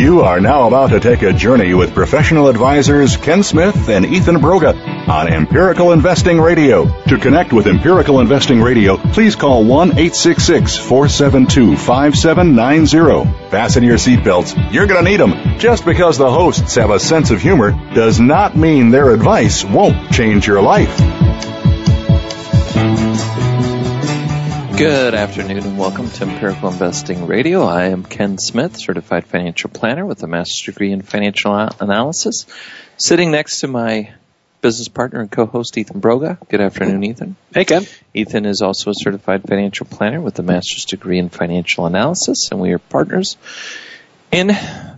You are now about to take a journey with professional advisors Ken Smith and Ethan Broga on Empirical Investing Radio. To connect with Empirical Investing Radio, please call 1-866-472-5790. Fasten your seatbelts. You're going to need them. Just because the hosts have a sense of humor does not mean their advice won't change your life. Good afternoon and welcome to Empirical Investing Radio. I am Ken Smith, certified financial planner with a master's degree in financial analysis. Sitting next to my business partner and co-host Ethan Broga. Good afternoon, Ethan. Hey, Ken. Ethan is also a certified financial planner with a master's degree in financial analysis, and we are partners in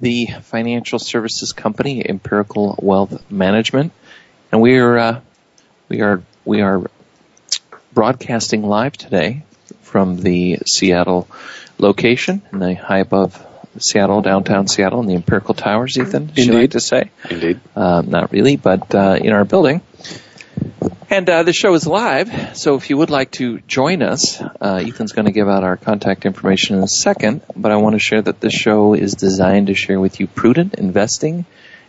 the financial services company Empirical Wealth Management, and we are uh, we are we are broadcasting live today from the Seattle location in the high above Seattle, downtown Seattle, in the Empirical Towers, Ethan, Indeed. should I like to say? Indeed. Um, not really, but uh, in our building. And uh, the show is live, so if you would like to join us, uh, Ethan's going to give out our contact information in a second, but I want to share that this show is designed to share with you prudent investing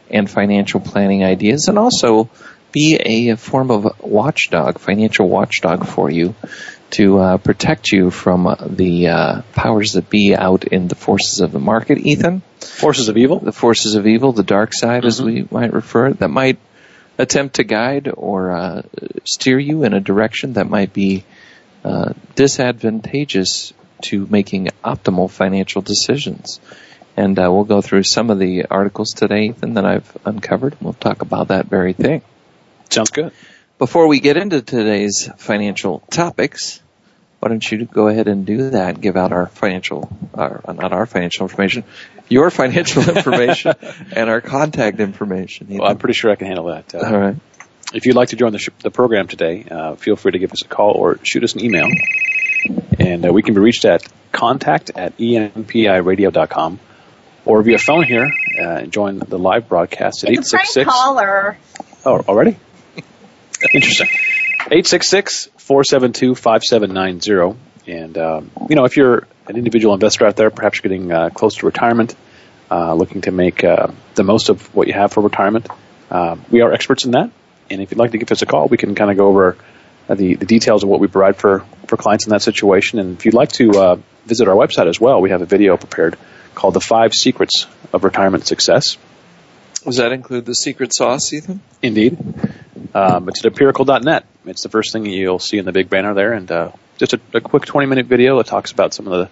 and financial planning ideas and also be a form of watchdog, financial watchdog for you to uh, protect you from uh, the uh, powers that be out in the forces of the market, Ethan. Forces of evil? The forces of evil, the dark side, as we might refer it, that might attempt to guide or uh, steer you in a direction that might be uh, disadvantageous to making optimal financial decisions. And uh, we'll go through some of the articles today, Ethan, that I've uncovered. and We'll talk about that very thing. Sounds good. Before we get into today's financial topics, why don't you go ahead and do that? Give out our financial, our, not our financial information, your financial information and our contact information. Well, I'm pretty sure I can handle that. Uh, All right. If you'd like to join the, sh- the program today, uh, feel free to give us a call or shoot us an email. And uh, we can be reached at contact at empiradio.com or via phone here uh, and join the live broadcast at It's a prank 866. caller. Oh, already? Interesting. 866-472-5790. And, um, you know, if you're an individual investor out there, perhaps you're getting uh, close to retirement, uh, looking to make uh, the most of what you have for retirement, uh, we are experts in that. And if you'd like to give us a call, we can kind of go over uh, the, the details of what we provide for, for clients in that situation. And if you'd like to uh, visit our website as well, we have a video prepared called The Five Secrets of Retirement Success. Does that include the secret sauce, Ethan? Indeed. Um, it's at empirical.net. It's the first thing you'll see in the big banner there, and uh, just a, a quick 20 minute video that talks about some of the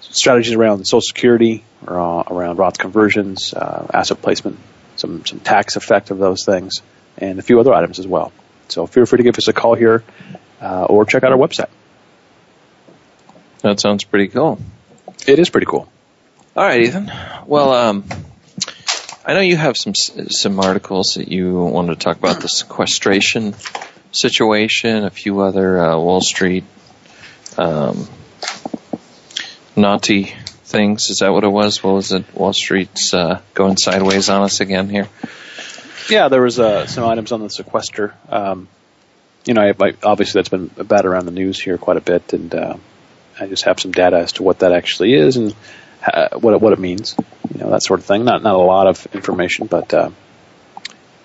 strategies around Social Security, or, uh, around Roth conversions, uh, asset placement, some some tax effect of those things, and a few other items as well. So feel free to give us a call here, uh, or check out our website. That sounds pretty cool. It is pretty cool. All right, Ethan. Well, um, I know you have some some articles that you want to talk about the sequestration situation, a few other uh, Wall Street um, naughty things. Is that what it was? What was it? Wall Street's uh, going sideways on us again here. Yeah, there was uh, some items on the sequester. Um, you know, I, I, obviously that's been bad around the news here quite a bit, and uh, I just have some data as to what that actually is and uh, what it, what it means. You know, that sort of thing. Not not a lot of information, but uh,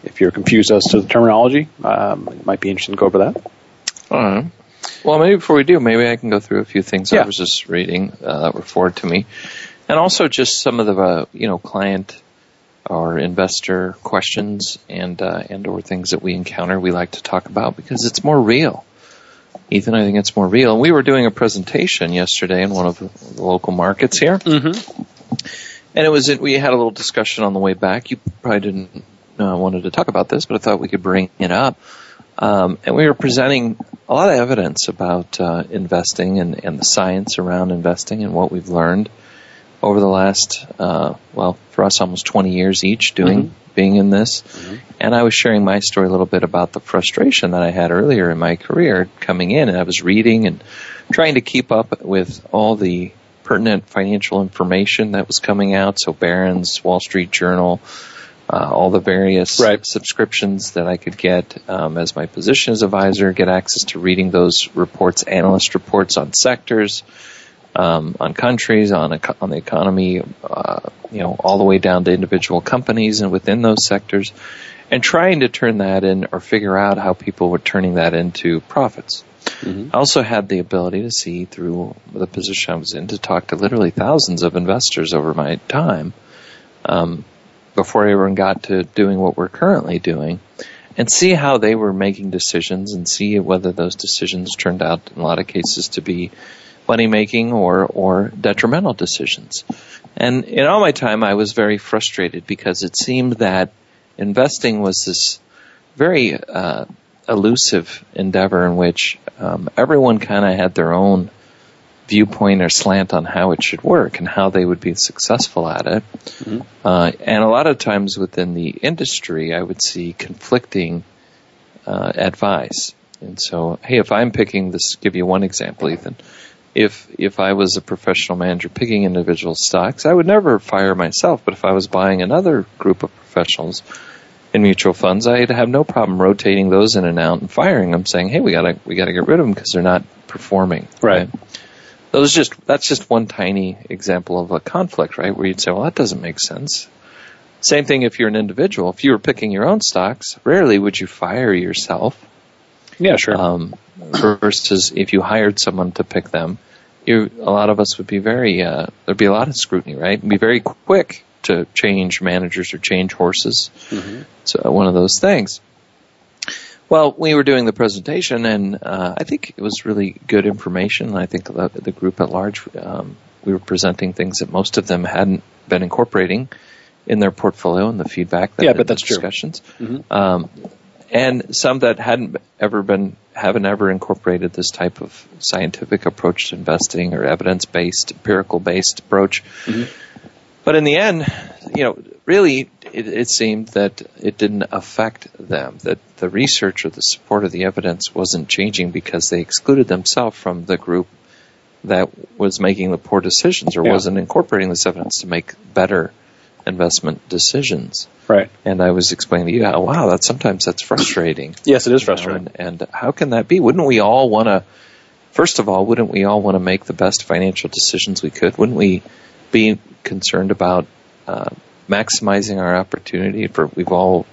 if you're confused as to the terminology, um, it might be interesting to go over that. All right. Well, maybe before we do, maybe I can go through a few things I was just reading uh, that were forwarded to me, and also just some of the uh, you know client or investor questions and uh, and or things that we encounter. We like to talk about because it's more real. Ethan, I think it's more real. We were doing a presentation yesterday in one of the local markets here, Mm-hmm. and it was we had a little discussion on the way back. You probably didn't uh, wanted to talk about this, but I thought we could bring it up. Um, and we were presenting a lot of evidence about uh, investing and, and the science around investing and what we've learned over the last, uh, well, for us, almost 20 years each doing mm-hmm. being in this. Mm-hmm. And I was sharing my story a little bit about the frustration that I had earlier in my career coming in, and I was reading and trying to keep up with all the pertinent financial information that was coming out. So Barron's, Wall Street Journal, uh, all the various right. subscriptions that I could get um, as my position as advisor, get access to reading those reports, analyst reports on sectors, um, on countries, on on the economy, uh, you know, all the way down to individual companies and within those sectors, and trying to turn that in or figure out how people were turning that into profits. Mm-hmm. I also had the ability to see through the position I was in to talk to literally thousands of investors over my time um, before even got to doing what we're currently doing and see how they were making decisions and see whether those decisions turned out in a lot of cases to be money making or, or detrimental decisions. And in all my time, I was very frustrated because it seemed that investing was this very uh, elusive endeavor in which um, everyone kind of had their own viewpoint or slant on how it should work and how they would be successful at it. Mm-hmm. Uh, and a lot of times within the industry, I would see conflicting uh, advice. And so, hey, if I'm picking this, give you one example, Ethan if if I was a professional manager picking individual stocks, I would never fire myself. But if I was buying another group of professionals in mutual funds, I'd have no problem rotating those in and out and firing them, saying, "Hey, we gotta we gotta get rid of them because they're not performing." Right. right. Those just that's just one tiny example of a conflict, right? Where you'd say, "Well, that doesn't make sense." Same thing if you're an individual. If you were picking your own stocks, rarely would you fire yourself yeah, sure. Um, versus if you hired someone to pick them, you, a lot of us would be very, uh, there'd be a lot of scrutiny, right? And be very quick to change managers or change horses. Mm-hmm. So one of those things. Well, we were doing the presentation, and uh, I think it was really good information. I think the, the group at large, um, we were presenting things that most of them hadn't been incorporating in their portfolio and the feedback that yeah, but that's discussions. True. Mm-hmm. Um, and some that hadn't ever been haven't ever incorporated this type of scientific approach to investing or evidence based empirical based approach mm-hmm. but in the end you know really it, it, seemed that it didn't affect them that the research or the support of the evidence wasn't changing because they excluded themselves from the group that was making the poor decisions or yeah. wasn't incorporating this evidence to make better investment decisions. Right. And I was explaining to you how, wow, that sometimes that's frustrating. yes, it is frustrating. Know, and, and, how can that be? Wouldn't we all want to, first of all, wouldn't we all want to make the best financial decisions we could? Wouldn't we be concerned about uh, maximizing our opportunity for, we've all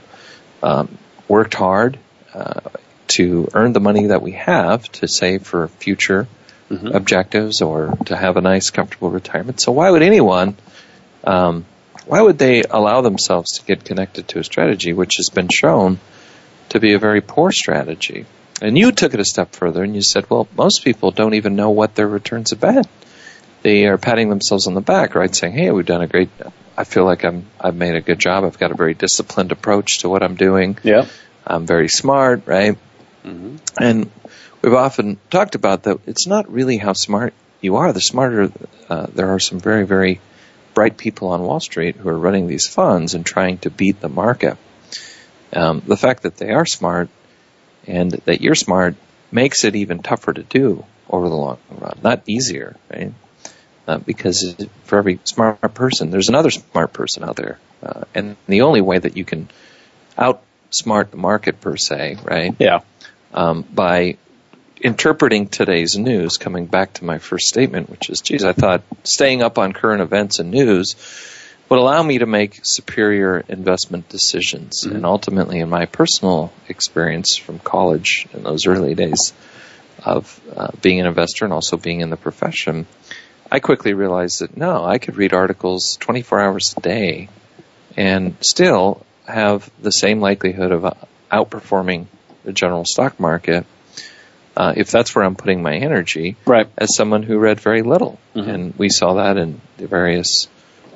um, worked hard uh, to earn the money that we have to save for future mm-hmm. objectives or to have a nice, comfortable retirement. So why would anyone um, why would they allow themselves to get connected to a strategy which has been shown to be a very poor strategy? And you took it a step further and you said, well, most people don't even know what their returns have been. They are patting themselves on the back, right? Saying, hey, we've done a great, I feel like I'm, I've made a good job. I've got a very disciplined approach to what I'm doing. Yeah. I'm very smart, right? Mm-hmm. And we've often talked about that it's not really how smart you are. The smarter, uh, there are some very, very bright people on Wall Street who are running these funds and trying to beat the market. Um, the fact that they are smart and that you're smart makes it even tougher to do over the long run, not easier, right? Uh, because for every smart person, there's another smart person out there, uh, and the only way that you can outsmart the market per se, right? Yeah. Um, by interpreting today's news, coming back to my first statement, which is, geez, I thought staying up on current events and news would allow me to make superior investment decisions. Mm-hmm. And ultimately, in my personal experience from college in those early days of uh, being an investor and also being in the profession, I quickly realized that no, I could read articles 24 hours a day and still have the same likelihood of outperforming the general stock market uh, if that's where I'm putting my energy, right. as someone who read very little. Mm-hmm. And we saw that in the various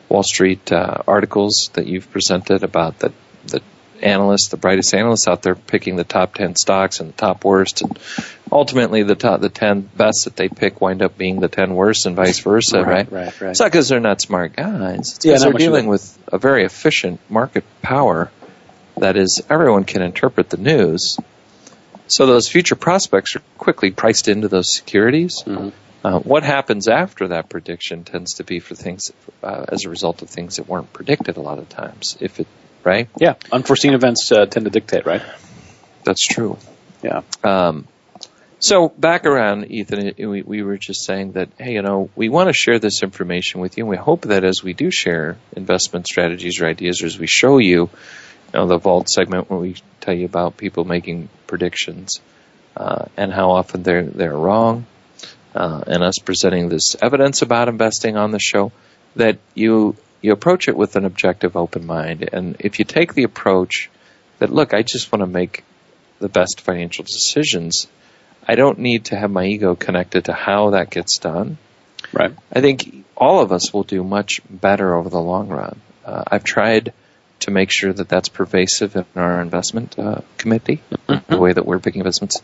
Wall Street uh, articles that you've presented about the, the analysts, the brightest analysts out there picking the top 10 stocks and the top worst. And ultimately, the top, the 10 best that they pick wind up being the 10 worst and vice versa, right? Right, right, right. It's not because they're not smart guys. It's Yeah, because not they're dealing with a very efficient market power that is everyone can interpret the news. So those future prospects are quickly priced into those securities. Mhm. Uh, what happens after that prediction tends to be for things uh, as a result of things that weren't predicted a lot of times. If it right, Yeah, unforeseen events uh, tend to dictate, right? that's true. Yeah. Um, so back around, Ethan, we, we were just saying that, hey, you know, we want to share this information with you, and we hope that as we do share investment strategies or ideas, or as we show you, you know, the vault segment where we tell you about people making predictions uh, and how often they're they're wrong, uh, and us presenting this evidence about investing on the show, that you you approach it with an objective, open mind, and if you take the approach that, look, I just want to make the best financial decisions. I don't need to have my ego connected to how that gets done. Right. I think all of us will do much better over the long run. Uh, I've tried to make sure that that's pervasive in our investment uh, committee, the way that we're picking investments,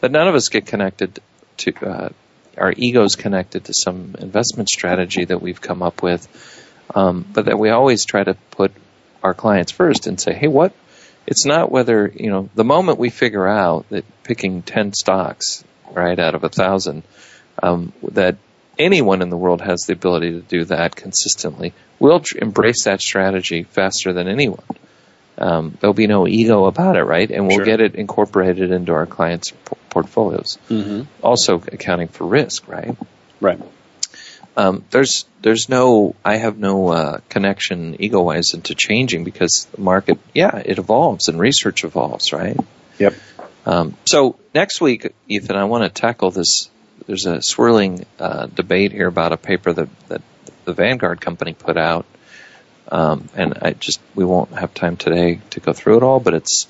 that none of us get connected to uh, our egos connected to some investment strategy that we've come up with, um, but that we always try to put our clients first and say, hey, what? It's not whether you know the moment we figure out that picking ten stocks right out of a thousand um, that anyone in the world has the ability to do that consistently. We'll tr- embrace that strategy faster than anyone. Um, there'll be no ego about it, right? And we'll Sure. get it incorporated into our clients' p- portfolios. Mm-hmm. Also accounting for risk, right? Right. Um, there's there's no I have no uh, connection ego wise into changing because the market yeah it evolves and research evolves right Yep. um, so next week Ethan I want to tackle this there's a swirling uh, debate here about a paper that that the Vanguard company put out um, and I just we won't have time today to go through it all but it's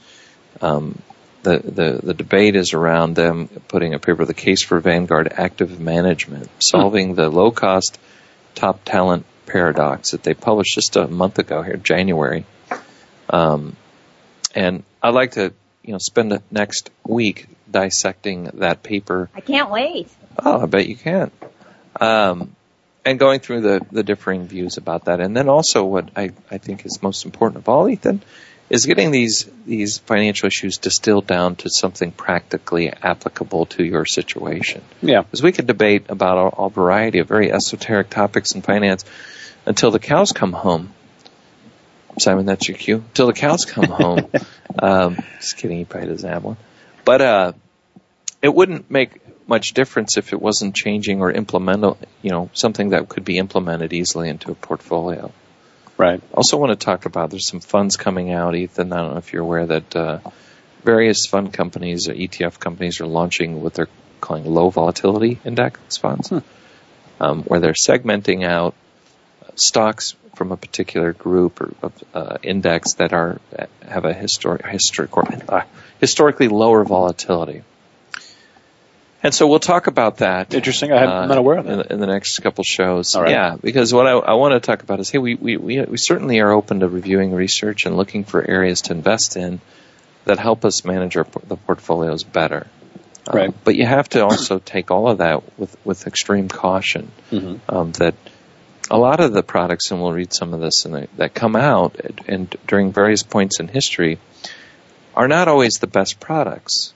um, the, the, the debate is around them putting a paper, The Case for Vanguard Active Management, solving the low cost top talent paradox that they published just a month ago here, January. Um, and I'd like to, you know, spend the next week dissecting that paper I can't wait. Oh, I bet you can. Um, and going through the, the differing views about that. And then also what I, I think is most important of all, Ethan, is getting these, these financial issues distilled down to something practically applicable to your situation. Yeah. Because we could debate about a, a variety of very esoteric topics in finance until the cows come home. Simon, that's your cue. Until the cows come home. um, just kidding, he probably doesn't have one. But uh, it wouldn't make much difference if it wasn't changing or implemental, you know, something that could be implemented easily into a portfolio. Right. Also, want to talk about there's some funds coming out, Ethan. I don't know if you're aware that uh, various fund companies or ETF companies are launching what they're calling low volatility index funds, um, where they're segmenting out uh, stocks from a particular group or of, uh, index that are have a historic, historic uh, historically lower volatility. And so we'll talk about that. Interesting. I have- I'm not aware of in, that. the- in the next couple shows. Right. Yeah, because what I, I want to talk about is, hey, we, we, we, we certainly are open to reviewing research and looking for areas to invest in that help us manage our, the portfolios better. Um, Right. but you have to also take all of that with, with extreme caution. Mhm. Um, that a lot of the products, and we'll read some of this, in the, that come out and, and during various points in history, are not always the best products.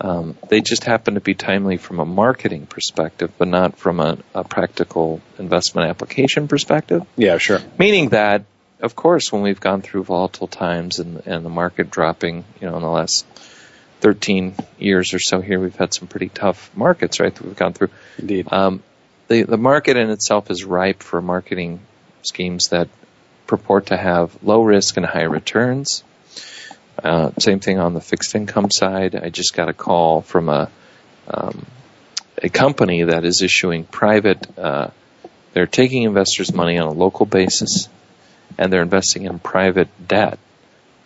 Um, they just happen to be timely from a marketing perspective, but not from a, a practical investment application perspective. Yeah. Sure. Meaning that, of course, when we've gone through volatile times and, and the market dropping, you know, in the last 13 years or so here, we've had some pretty tough markets, right, that we've gone through. Indeed. Um, the, the market in itself is ripe for marketing schemes that purport to have low risk and high returns. Uh, same thing on the fixed income side. I just got a call from a um, a company that is issuing private. Uh, they're taking investors' money on a local basis, and they're investing in private debt.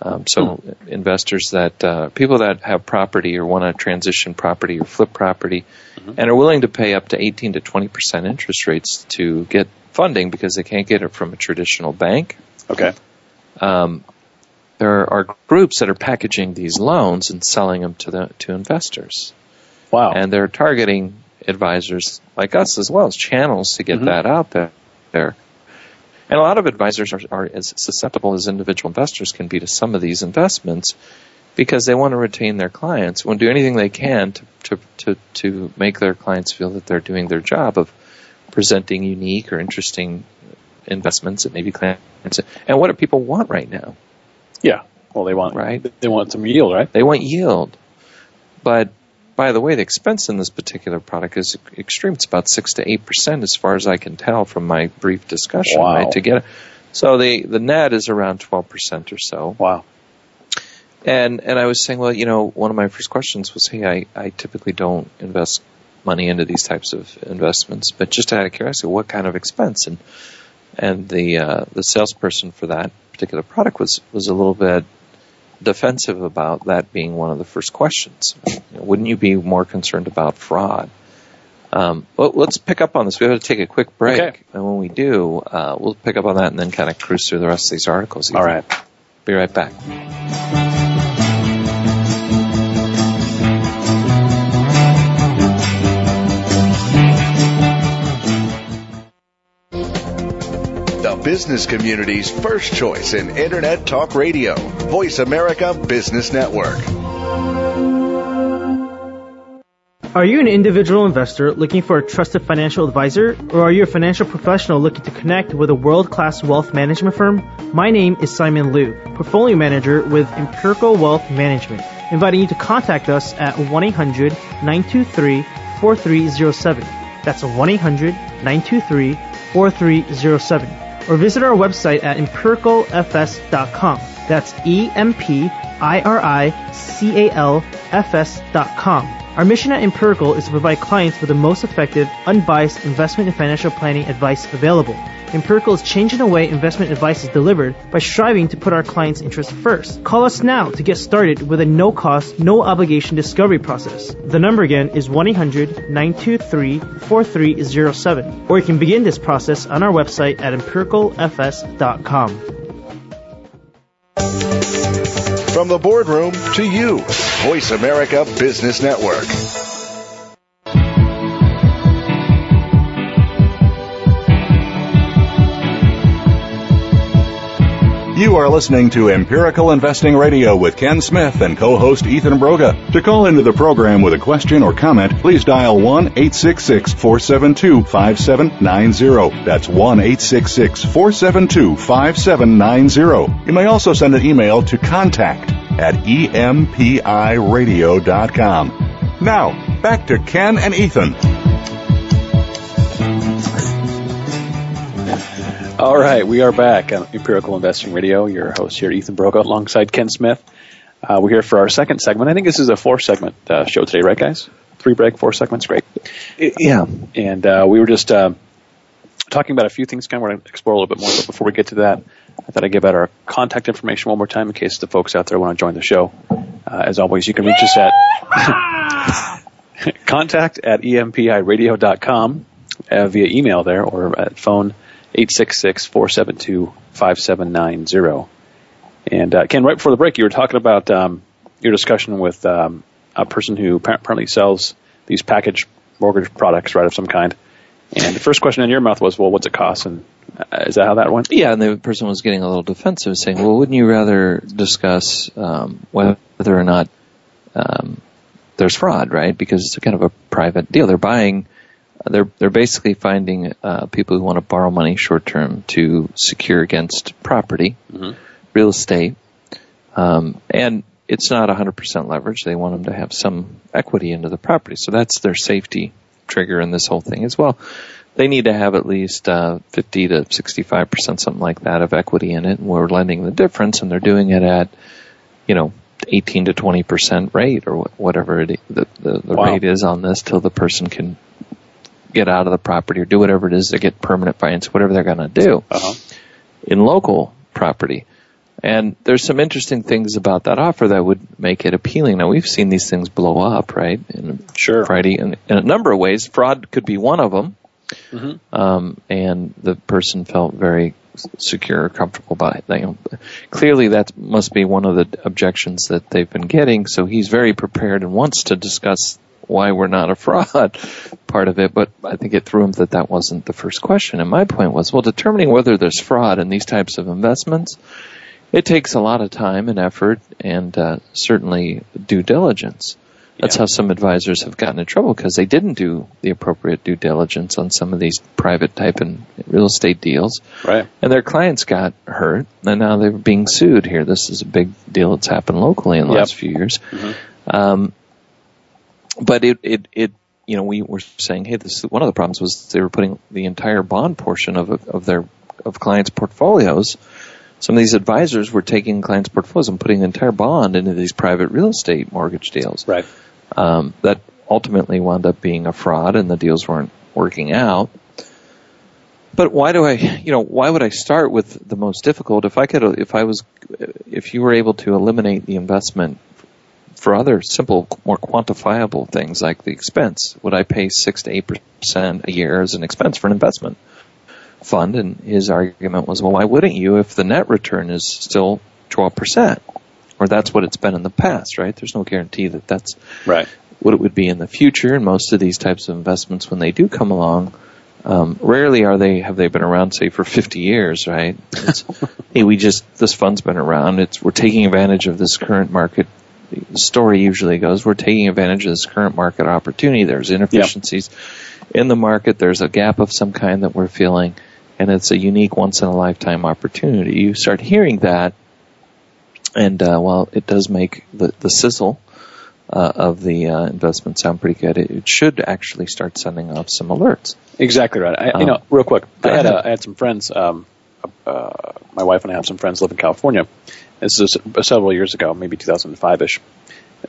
Um, so investors that uh, people that have property or want to transition property or flip property, and are willing to pay up to 18 to 20 percent interest rates to get funding because they can't get it from a traditional bank. Okay. Um, there are groups that are packaging these loans and selling them to the to investors. Wow. And they're targeting advisors like us as well as channels to get Mhm. that out there. there. And a lot of advisors are, are as susceptible as individual investors can be to some of these investments because they want to retain their clients, want to do anything they can to, to, to, to make their clients feel that they're doing their job of presenting unique or interesting investments that maybe clients and what do people want right now? Yeah. Well, they want Right. They want some yield, right? They want yield. But by the way, the expense in this particular product is extreme. It's about six to eight percent, as far as I can tell from my brief discussion. Wow. Right to get it. So the the net is around twelve percent or so. Wow. And and I was saying, well, you know, one of my first questions was, hey, I, I typically don't invest money into these types of investments, but just out of curiosity, what kind of expense? And and the uh, the salesperson for that particular product was was a little bit defensive about that being one of the first questions. You know, wouldn't you be more concerned about fraud? Um, but let's pick up on this. We have to take a quick break, Okay. and when we do, uh, we'll pick up on that and then kind of cruise through the rest of these articles. All right. Be right back. Business community's first choice in Internet Talk Radio. Voice America Business Network. Are you an individual investor looking for a trusted financial advisor? Or are you a financial professional looking to connect with a world class wealth management firm? My name is Simon Liu, portfolio manager with Empirical Wealth Management, inviting you to contact us at 1 800 923 4307. That's 1 800 923 4307. Or visit our website at empiricalfs.com. That's E M P I R I C A L F S.com. Our mission at Empirical is to provide clients with the most effective, unbiased investment and financial planning advice available. Empirical is changing the way investment advice is delivered by striving to put our clients' interests first. Call us now to get started with a no cost, no obligation discovery process. The number again is 1 800 923 4307. Or you can begin this process on our website at empiricalfs.com. From the boardroom to you. Voice America Business Network. You are listening to Empirical Investing Radio with Ken Smith and co-host Ethan Broga. To call into the program with a question or comment, please dial 1-866-472-5790. That's 1-866-472-5790. You may also send an email to contact at empiradio.com. Now, back to Ken and Ethan. All right, we are back on Empirical Investing Radio. Your host here, Ethan Broga, alongside Ken Smith. Uh, we're here for our second segment. I think this is a four segment uh, show today, right, guys? Three break, four segments, great. Yeah. And uh, we were just uh, talking about a few things. Ken, we're going to explore a little bit more. But before we get to that, I thought I'd give out our contact information one more time in case the folks out there want to join the show. Uh, as always, you can reach us at contact at empiradio.com uh, via email there or at phone 866-472-5790. And uh, Ken, right before the break, you were talking about um, your discussion with um, a person who apparently sells these package mortgage products, right, of some kind. And the first question in your mouth was, well, what's it cost? And uh, is that how that went? Yeah, and the person was getting a little defensive, saying, "Well, wouldn't you rather discuss um, whether or not um, there's fraud, right? Because it's kind of a private deal. They're buying, they're they're basically finding uh, people who want to borrow money short term to secure against property, Mhm. real estate, um, and it's not 100% leverage. They want them to have some equity into the property, so that's their safety trigger in this whole thing as well they need to have at least uh, 50 to 65 percent, something like that, of equity in it. And we're lending the difference, and they're doing it at, you know, 18 to 20 percent rate or whatever it, the the, the Wow. rate is on this, till the person can get out of the property or do whatever it is to get permanent finance, whatever they're going to do Uh-huh. in local property. And there's some interesting things about that offer that would make it appealing. Now we've seen these things blow up, right? In Sure. Friday, in, in a number of ways, fraud could be one of them. Mm-hmm. Um, and the person felt very secure, comfortable by it. You know, clearly, that must be one of the objections that they've been getting. So he's very prepared and wants to discuss why we're not a fraud part of it. But I think it threw him that that wasn't the first question. And my point was, well, determining whether there's fraud in these types of investments, it takes a lot of time and effort and uh, certainly due diligence. That's yeah. how some advisors have gotten in trouble because they didn't do the appropriate due diligence on some of these private type and real estate deals. Right. And their clients got hurt and now they're being sued here. This is a big deal that's happened locally in the yep. last few years. Mm-hmm. Um, but it, it, it, you know, we were saying, hey, this one of the problems was they were putting the entire bond portion of of their of clients' portfolios. Some of these advisors were taking clients' portfolios and putting the entire bond into these private real estate mortgage deals. Right. Um, that ultimately wound up being a fraud, and the deals weren't working out. But why do I, you know, why would I start with the most difficult? If I could, if I was, if you were able to eliminate the investment for other simple, more quantifiable things like the expense. Would I pay six to eight percent a year as an expense for an investment fund? And his argument was, well, why wouldn't you if the net return is still twelve percent, or that's what it's been in the past, right? There's no guarantee that that's right what it would be in the future. And most of these types of investments, when they do come along, um, rarely are they have they been around say for 50 years, right? hey, we just this fund's been around. It's we're taking advantage of this current market story usually goes, we're taking advantage of this current market opportunity. There's inefficiencies yep. in the market. There's a gap of some kind that we're feeling, and it's a unique once in a lifetime opportunity. You start hearing that, and uh, while it does make the, the sizzle uh, of the uh, investment sound pretty good, it, it, should actually start sending off some alerts. Exactly right. I, um, you know, real quick, I had, I had some friends. Um, uh, my wife and I have some friends live in California, this is several years ago, maybe 2005ish.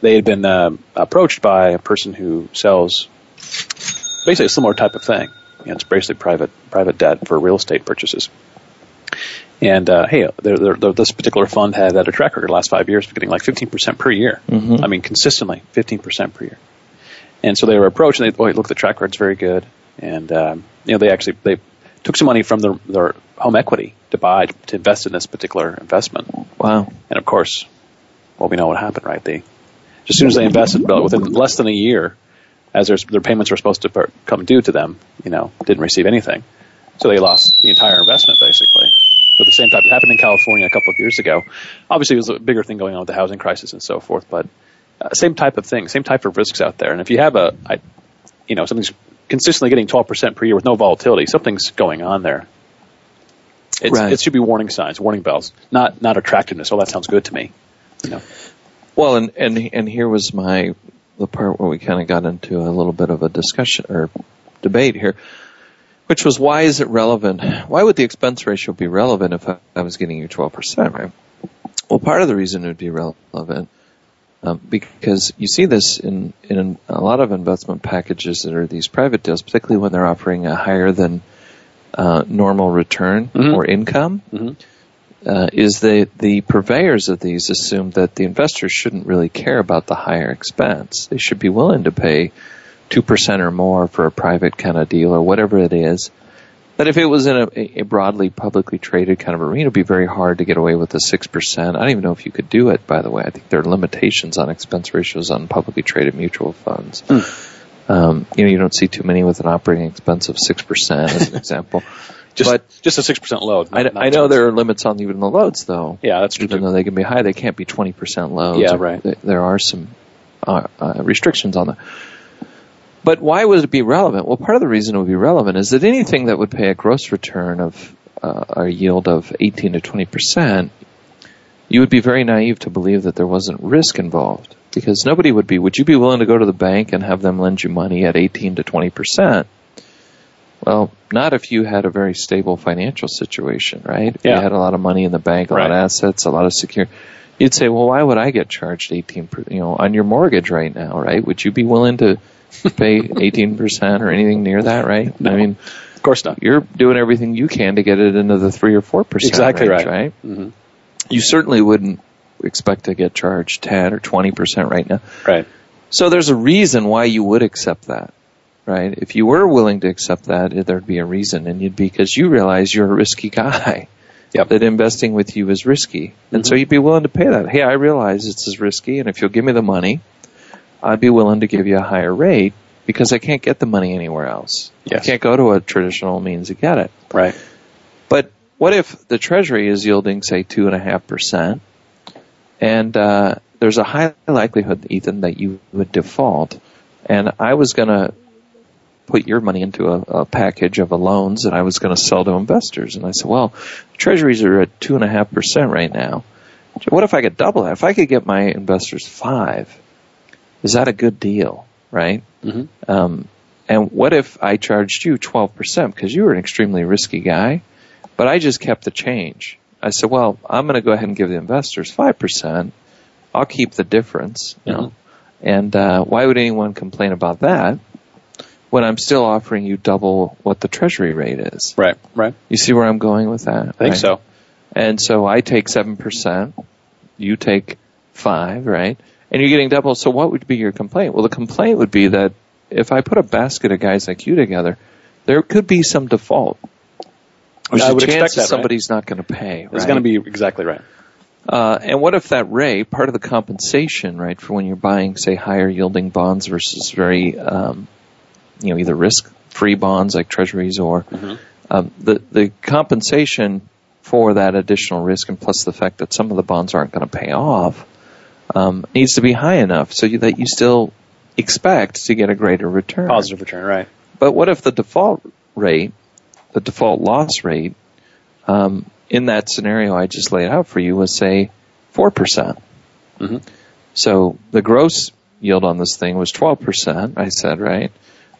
They had been uh, approached by a person who sells basically a similar type of thing. You know, it's basically private private debt for real estate purchases. And uh, hey, they're, they're, this particular fund had had a track record the last five years of getting like 15% per year. Mm-hmm. I mean, consistently 15% per year. And so they were approached, and they boy, look, the track record's very good. And um, you know, they actually they took some money from their, their home equity to buy to invest in this particular investment. Wow! And of course, well, we know what happened, right? They just as soon as they invested, but within less than a year, as their their payments were supposed to come due to them, you know, didn't receive anything, so they lost the entire investment basically. But the same type happened in California a couple of years ago. Obviously, it was a bigger thing going on with the housing crisis and so forth, but uh, same type of thing, same type of risks out there. And if you have a, I, you know, something's consistently getting 12% per year with no volatility, something's going on there. Right. It should be warning signs, warning bells, not not attractiveness. Oh, that sounds good to me. You know? Well, and and and here was my the part where we kind of got into a little bit of a discussion or debate here, which was why is it relevant? Why would the expense ratio be relevant if I, I was getting you 12%, right? Well, part of the reason it would be relevant um, because you see this in in a lot of investment packages that are these private deals, particularly when they're offering a higher than uh, normal return mm-hmm. or income mm-hmm. uh, is the the purveyors of these assume that the investors shouldn't really care about the higher expense. They should be willing to pay two percent or more for a private kind of deal or whatever it is. But if it was in a, a broadly publicly traded kind of arena, it'd be very hard to get away with the six percent. I don't even know if you could do it. By the way, I think there are limitations on expense ratios on publicly traded mutual funds. Mm. Um, you know, you don't see too many with an operating expense of 6% as an example. just, but just a 6% load. Not, I, I know there are limits on even the loads though. Yeah, that's true. Even too. though they can be high, they can't be 20% loads. Yeah, right. There are some uh, uh, restrictions on that. But why would it be relevant? Well, part of the reason it would be relevant is that anything that would pay a gross return of uh, a yield of 18 to 20 percent, you would be very naive to believe that there wasn't risk involved because nobody would be. Would you be willing to go to the bank and have them lend you money at 18 to 20 percent? Well, not if you had a very stable financial situation, right? If yeah. you had a lot of money in the bank, a right. lot of assets, a lot of secure. You'd say, well, why would I get charged 18, you know, on your mortgage right now, right? Would you be willing to pay 18% or anything near that, right? No, I mean, of course not. You're doing everything you can to get it into the 3 or 4% exactly range, right. right? Mm-hmm. You certainly wouldn't expect to get charged 10 or 20% right now. Right. So there's a reason why you would accept that. right? If you were willing to accept that, there'd be a reason, and you'd be because you realize you're a risky guy. Yep. That investing with you is risky, and so you'd be willing to pay that. Hey, I realize it's is risky, and if you'll give me the money, I'd be willing to give you a higher rate because I can't get the money anywhere else. Yes. I can't go to a traditional means to get it. Right. But what if the Treasury is yielding, say, two and a half percent, and uh, there's a high likelihood, Ethan, that you would default, and I was going to put your money into a, a package of a loans that I was going to sell to investors, and I said, well, Treasuries are at two and a half percent right now. What if I could double that? If I could get my investors five, is that a good deal, right? Mm-hmm. Um, and what if I charged you 12% because you were an extremely risky guy, but I just kept the change? I said, well, I'm going to go ahead and give the investors 5%. I'll keep the difference, you know. And uh, why would anyone complain about that when I'm still offering you double what the treasury rate is? Right. Right. You see where I'm going with that? I think right? so. And so I take 7%, you take 5, right? And you're getting double. So what would be your complaint? Well, the complaint would be that if I put a basket of guys like you together, there could be some default. There's I a would expect chance that, right? somebody's not going to pay. It's right? going to be exactly right. Uh, and what if that rate, part of the compensation, right, for when you're buying, say, higher yielding bonds versus very, um, you know, either risk-free bonds like treasuries or um, the the compensation for that additional risk, and plus the fact that some of the bonds aren't going to pay off, um, needs to be high enough so you, that you still expect to get a greater return. Positive return. Right. But what if the default rate, the default loss rate, um, in that scenario I just laid out for you was say four percent? Mhm. So the gross yield on this thing was twelve percent. I said right.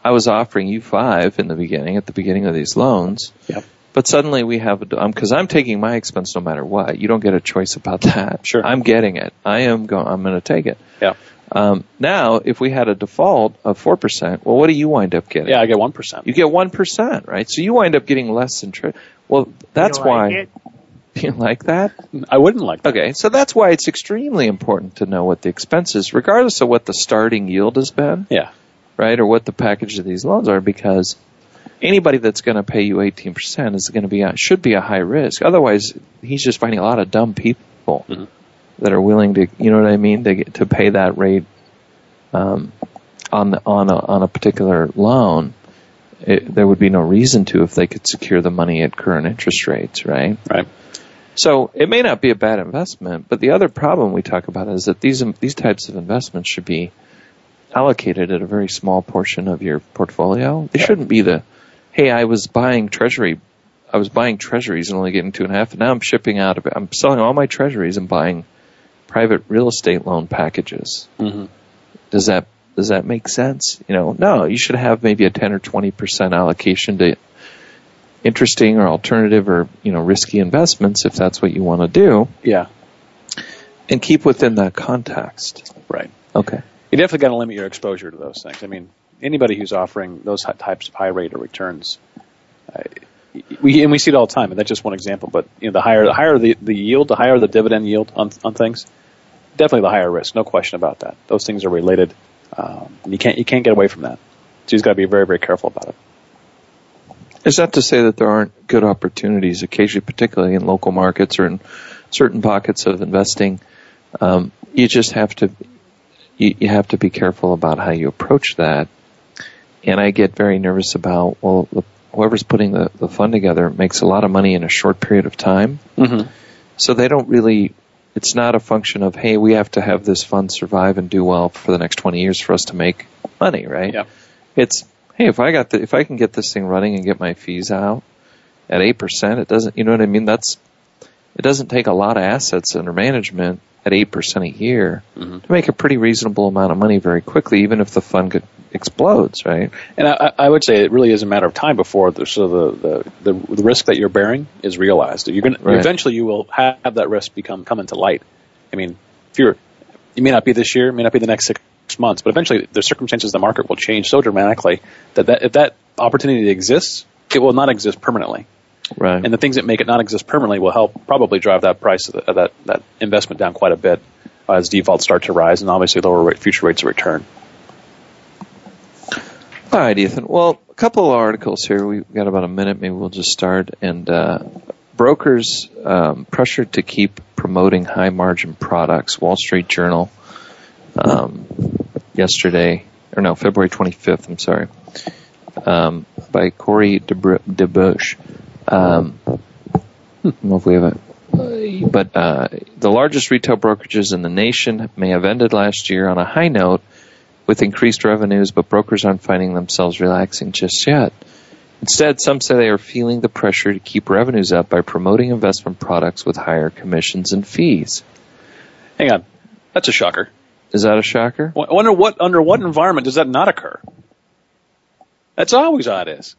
I was offering you five in the beginning, at the beginning of these loans. Yep. But suddenly we have, because I'm taking my expense no matter what. You don't get a choice about that. Sure. I'm getting it. I am going. I'm going to take it. Yeah. Um, now, if we had a default of four percent, well, what do you wind up getting? Yeah. I get one percent. You get one percent, right? So you wind up getting less than tri- Well, that's You like why it? you like that. I wouldn't like that. Okay, so that's why it's extremely important to know what the expense is, regardless of what the starting yield has been, Yeah. right, or what the package of these loans are, because anybody that's going to pay you eighteen percent is going to be a, should be a high risk. Otherwise, he's just finding a lot of dumb people Mhm. that are willing to, you know what I mean, to to pay that rate um, on the, on a on a particular loan. It, there would be no reason to if they could secure the money at current interest rates, right? Right. So it may not be a bad investment, but the other problem we talk about is that these these types of investments should be allocated at a very small portion of your portfolio. They shouldn't be the, hey, I was buying treasury, I was buying treasuries and only getting two and a half, and now I'm shipping out of it. I'm selling all my treasuries and buying private real estate loan packages. Mhm. Does that does that make sense? You know, no, you should have maybe a 10 or 20% allocation to interesting or alternative or, you know, risky investments if that's what you want to do Yeah. and keep within that context. Right. Okay. You definitely got to limit your exposure to those things. I mean, anybody who's offering those types of high rate of returns, uh, we and we see it all the time. And that's just one example. But you know, the higher the higher the, the yield, the higher the dividend yield on on things, definitely the higher risk. No question about that. Those things are related. Um, you can't you can't get away from that. So you've got to be very very careful about it. Is that to say that there aren't good opportunities occasionally, particularly in local markets or in certain pockets of investing? Um, you just have to you, you have to be careful about how you approach that. And I get very nervous about well, the, whoever's putting the, the fund together makes a lot of money in a short period of time, Mm-hmm. so they don't really. It's not a function of hey, we have to have this fund survive and do well for the next twenty years for us to make money, right? Yeah. It's hey, if I got the, if I can get this thing running and get my fees out at eight percent, it doesn't. You know what I mean? That's it doesn't take a lot of assets under management at eight percent a year Mhm. to make a pretty reasonable amount of money very quickly, even if the fund could, explodes, right? And I, I would say it really is a matter of time before the so the, the, the, risk that you're bearing is realized. You're going Right. eventually you will have that risk become come into light. I mean, if you're, it may not be this year, it may not be the next six months, but eventually the circumstances of the market will change so dramatically that, that if that opportunity exists, it will not exist permanently. Right. And the things that make it not exist permanently will help probably drive that price of, the, of that that investment down quite a bit as defaults start to rise and obviously lower rate, future rates of return. All right, Ethan. Well, a couple of articles here. We've got about a minute. Maybe we'll just start. And uh, brokers um, pressured to keep promoting high margin products. Wall Street Journal um, yesterday, or no, February 25th. I'm sorry, um, by Corrie Driebusch. Um, I don't know if we have it. But uh, the largest retail brokerages in the nation may have ended last year on a high note with increased revenues, but brokers aren't finding themselves relaxing just yet. Instead, some say they are feeling the pressure to keep revenues up by promoting investment products with higher commissions and fees. Hang on. That's a shocker. Is that a shocker? I wonder what, under what environment does that not occur? That's always how it is.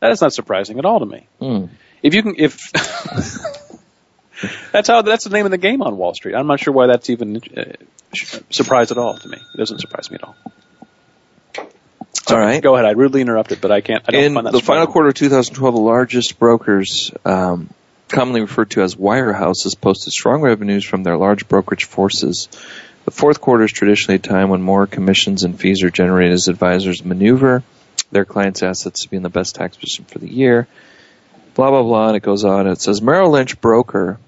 That is not surprising at all to me. Hmm. If you can, if, that's how, that's the name of the game on Wall Street. I'm not sure why that's even uh, surprised at all to me. It doesn't surprise me at all. All right. Go ahead. I rudely interrupted, but I can't. I don't In find that the surprising. final quarter of 2012, the largest brokers, um, commonly referred to as wirehouses, posted strong revenues from their large brokerage forces. The fourth quarter is traditionally a time when more commissions and fees are generated as advisors maneuver their clients' assets to be in the best tax position for the year. Blah blah blah, and it goes on. It says Merrill Lynch broker.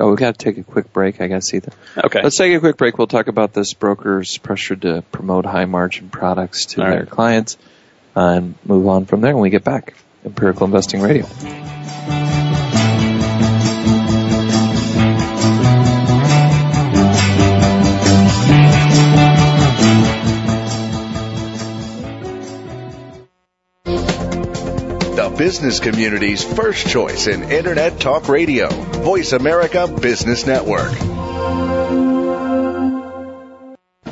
Oh, we've got to take a quick break. I guess Ethan. Okay. Let's take a quick break. We'll talk about this broker's pressure to promote high margin products to All their right. clients uh, and move on from there when we get back. Empirical Investing Radio. Business community's first choice in Internet Talk Radio. Voice America Business Network.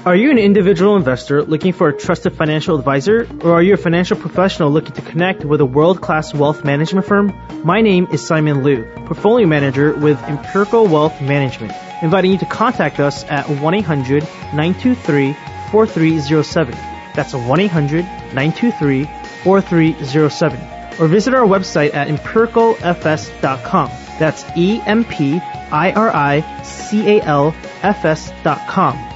Are you an individual investor looking for a trusted financial advisor, or are you a financial professional looking to connect with a world-class wealth management firm? My name is Simon Liu, portfolio manager with Empirical Wealth Management, inviting you to contact us at 1-800-923-4307. That's 1-800-923-4307. Or visit our website at empiricalfs.com. That's E E-M-P-I-R-I-C-A-L-F-S dot com.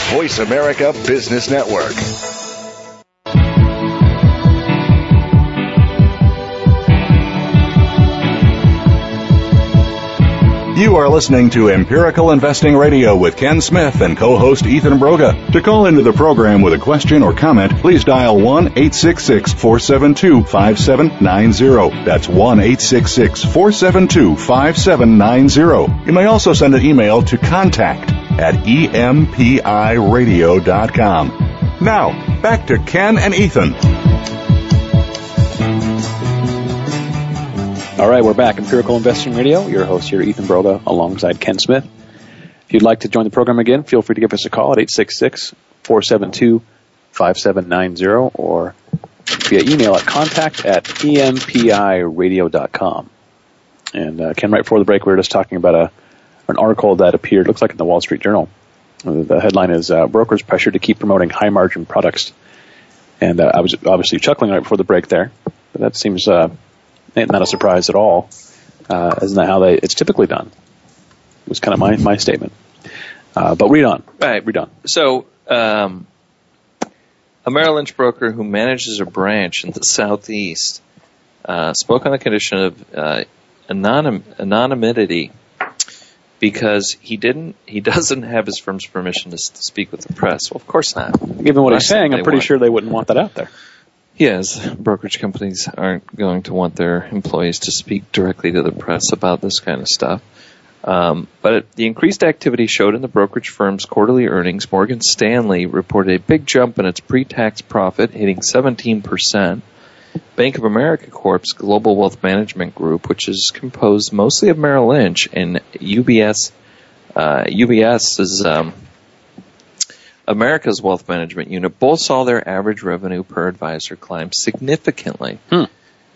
Voice America Business Network. You are listening to Empirical Investing Radio with Ken Smith and co-host Ethan Broga. To call into the program with a question or comment, please dial 1-866-472-5790. That's 1-866-472-5790. You may also send an email to contact at empiradio.com. Now, back to Ken and Ethan. All right, we're back. Empirical Investing Radio. Your host here, Ethan Broga, alongside Ken Smith. If you'd like to join the program again, feel free to give us a call at 866-472-5790 or via email at contact at empiradio.com. And uh, Ken, right before the break, we were just talking about a an article that appeared, looks like in the Wall Street Journal. The headline is uh, "Brokers Pressure to Keep Promoting High Margin Products," and uh, I was obviously chuckling right before the break there. But that seems uh, not a surprise at all. Uh, isn't that how they? It's typically done. It Was kind of my my statement. Uh, but read on. Right. Read on. So, um, a Merrill Lynch broker who manages a branch in the southeast uh, spoke on the condition of uh, anonym, anonymity because he didn't, he doesn't have his firm's permission to, speak with the press. Well, of course not. Given what he's saying, I'm pretty want. sure they wouldn't want that out there. Yes, brokerage companies aren't going to want their employees to speak directly to the press about this kind of stuff. Um, but it, the increased activity showed in the brokerage firm's quarterly earnings. Morgan Stanley reported a big jump in its pre-tax profit, hitting 17%. Bank of America Corp's Global Wealth Management Group, which is composed mostly of Merrill Lynch and UBS, uh, UBS's um, America's Wealth Management Unit, both saw their average revenue per advisor climb significantly. Hmm.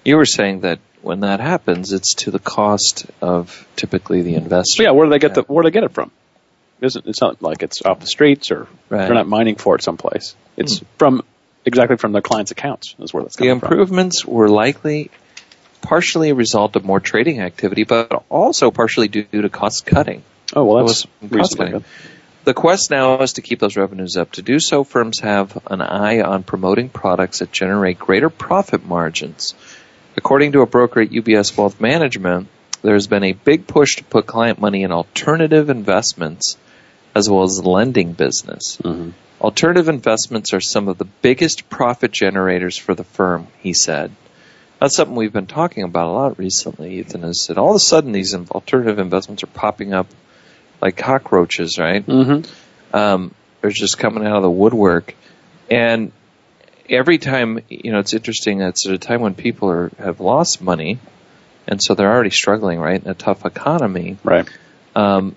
You were saying that when that happens, it's to the cost of typically the investor. Yeah, where do they get the where do they get it from? It isn't it's not like it's off the streets or Right. they're not mining for it someplace. It's from exactly from their clients' accounts is where that's The coming from. improvements were likely partially a result of more trading activity, but also partially due to cost cutting. Oh well, There that's cost cutting. good. The quest now is to keep those revenues up. To do so, firms have an eye on promoting products that generate greater profit margins. According to a broker at UBS Wealth Management, there's been a big push to put client money in alternative investments as well as the lending business. Alternative investments are some of the biggest profit generators for the firm, he said. That's something we've been talking about a lot recently, Ethan, has said. all of a sudden these alternative investments are popping up like cockroaches, right? Mm-hmm. um, are just coming out of the woodwork. And every time, you know, it's interesting. It's at a time when people are have lost money, and so they're already struggling, right, in a tough economy. Right. Um,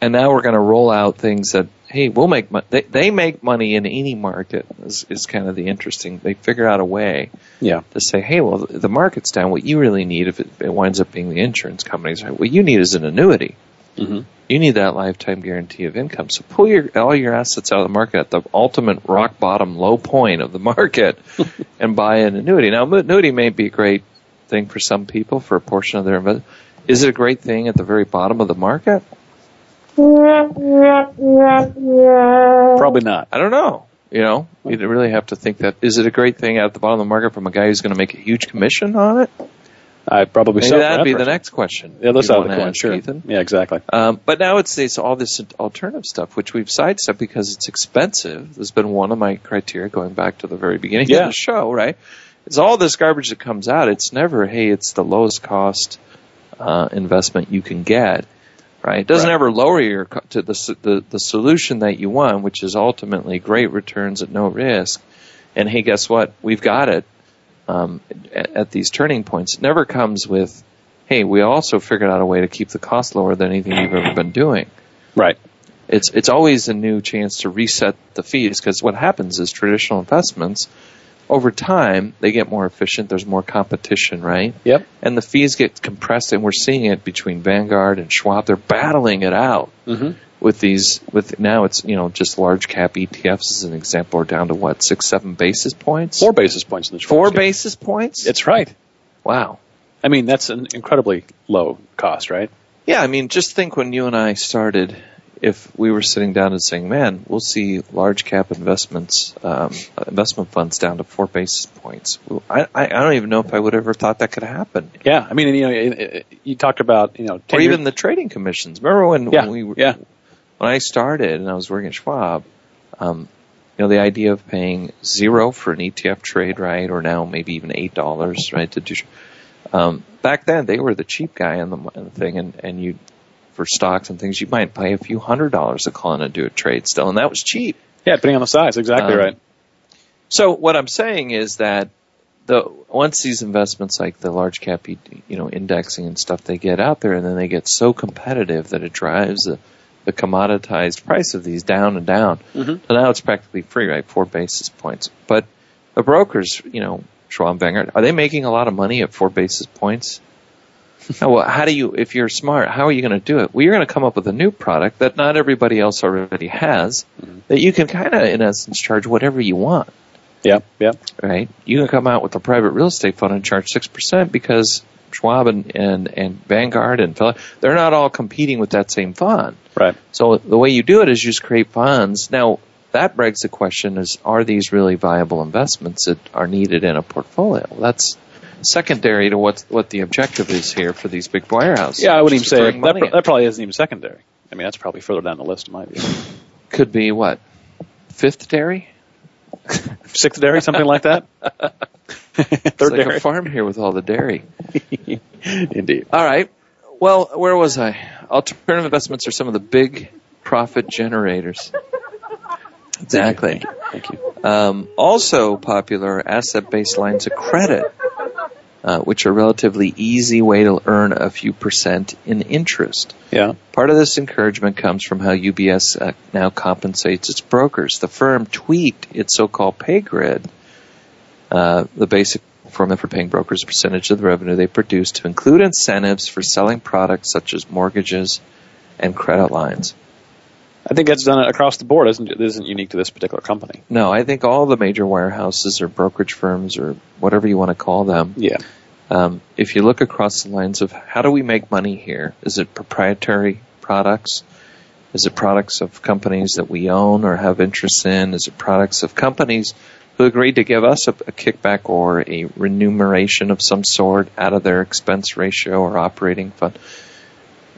and now we're going to roll out things that, hey, we'll make money. They, they make money in any market. Is, is kind of the interesting. They figure out a way Yeah. to say, hey, well, the market's down. What you really need, if it, it winds up being the insurance companies, right? What you need is an annuity. Mhm. You need that lifetime guarantee of income. So pull your all your assets out of the market at the ultimate rock bottom low point of the market, and buy an annuity. Now, annuity may be a great thing for some people for a portion of their investment. Is it a great thing at the very bottom of the market? Probably not. I don't know. You know, you really have to think that. Is it a great thing at the bottom of the market from a guy who's going to make a huge commission on it? I probably Maybe so. that'd that be the next question. Yeah, that's of the ask, sure. Ethan. Yeah, exactly. Um, but now it's, it's all this alternative stuff, which we've sidestepped because it's expensive. Has been one of my criteria going back to the very beginning Yeah. of the show, right? It's all this garbage that comes out. It's never, hey, it's the lowest cost uh, investment you can get, right? It doesn't Right. ever lower your to the, the the solution that you want, which is ultimately great returns at no risk. And hey, guess what? We've got it um, at, at these turning points. It never comes with, hey, we also figured out a way to keep the cost lower than anything you've ever been doing Right. it's it's always a new chance to reset the fees because what happens is traditional investments over time they get more efficient there's more competition right Yep. and the fees get compressed and we're seeing it between Vanguard and Schwab they're battling it out Mhm. with these with now it's you know just large cap ETFs as an example are down to what six seven basis points Four basis points in the four scale. basis points It's right. wow I mean, that's an incredibly low cost, right? Yeah, I mean, just think when you and I started, if we were sitting down and saying, "Man, we'll see large cap investments, um, investment funds down to four basis points," Well, I, I don't even know if I would have ever thought that could happen, Yeah. I mean, you know, it- it- you talked about, you know, 10 or years- even the trading commissions. Remember when, Yeah, when we were, yeah. when I started and I was working at Schwab, um, you know, the idea of paying zero for an ETF trade, right, or now maybe even eight dollars, right, to do. Um, back then, they were the cheap guy on the, on the thing, and and you for stocks and things, you might pay a few hundred dollars a call and do a trade still, and that was cheap. Yeah, depending on the size. Exactly Um, right. So what I'm saying is that the once these investments like the large cap, you know, indexing and stuff, they get out there and then they get so competitive that it drives the, the commoditized price of these down and down. Mhm. So now it's practically free, right? Four basis points. But the brokers, you know, Schwab, Vanguard, are they making a lot of money at four basis points? Now, well, how do you, if you're smart, how are you going to do it? Well, you're going to come up with a new product that not everybody else already has mm-hmm. that you can kind of, in essence, charge whatever you want Yeah, yeah. right? You can come out with a private real estate fund and charge six percent because Schwab and, and, and Vanguard and Phil- they're not all competing with that same fund. Right. So the way you do it is you just create funds. Now that begs the question: Is are these really viable investments that are needed in a portfolio? That's secondary to what what the objective is here for these big wirehouses. Yeah, I wouldn't even say that, pro- that probably isn't even secondary. I mean, that's probably further down the list in my view. could be what fifth dairy. Sixth dairy, something like that. It's Third like dairy. a farm here with all the dairy. Indeed. All right. Well, where was I? Alternative investments are some of the big profit generators. Exactly. Thank you. Um, also popular asset-based lines of credit, uh, which are relatively easy way to earn a few percent in interest. Yeah. Part of this encouragement comes from how UBS uh, now compensates its brokers. The firm tweaked its so-called pay grid Uh, the basic formula for paying brokers a percentage of the revenue they produce to include incentives for selling products such as mortgages and credit lines. I think that's done across the board. Isn't it isn't unique to this particular company? No, I think all the major wirehouses or brokerage firms or whatever you want to call them. Yeah. Um, if you look across the lines of how do we make money here? Is it proprietary products? Is it products of companies that we own or have interest in? Is it products of companies who agreed to give us a, a kickback or a remuneration of some sort out of their expense ratio or operating fund?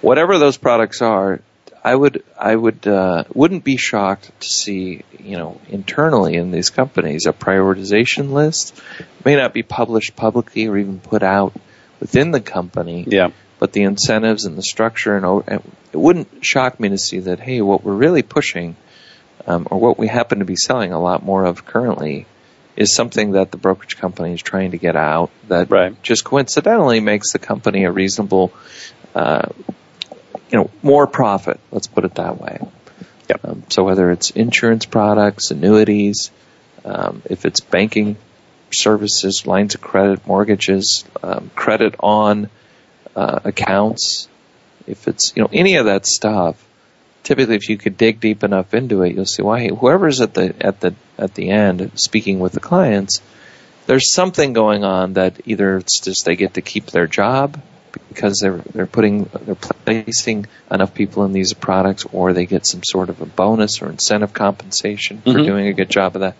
Whatever those products are, I would I would uh, wouldn't be shocked to see you know internally in these companies a prioritization list it may not be published publicly or even put out within the company. Yeah. But the incentives and the structure and, and it wouldn't shock me to see that hey what we're really pushing um, or what we happen to be selling a lot more of currently is something that the brokerage company is trying to get out that Right. just coincidentally makes the company a reasonable uh, you know, more profit. Let's put it that way. Yep. Um, so whether it's insurance products, annuities, um, if it's banking services, lines of credit, mortgages, um, credit on uh, accounts, if it's you know any of that stuff, typically if you could dig deep enough into it, you'll see why whoever's at the at the at the end speaking with the clients, there's something going on that either it's just they get to keep their job because they're they're putting they're placing enough people in these products, or they get some sort of a bonus or incentive compensation for Mhm. doing a good job of that.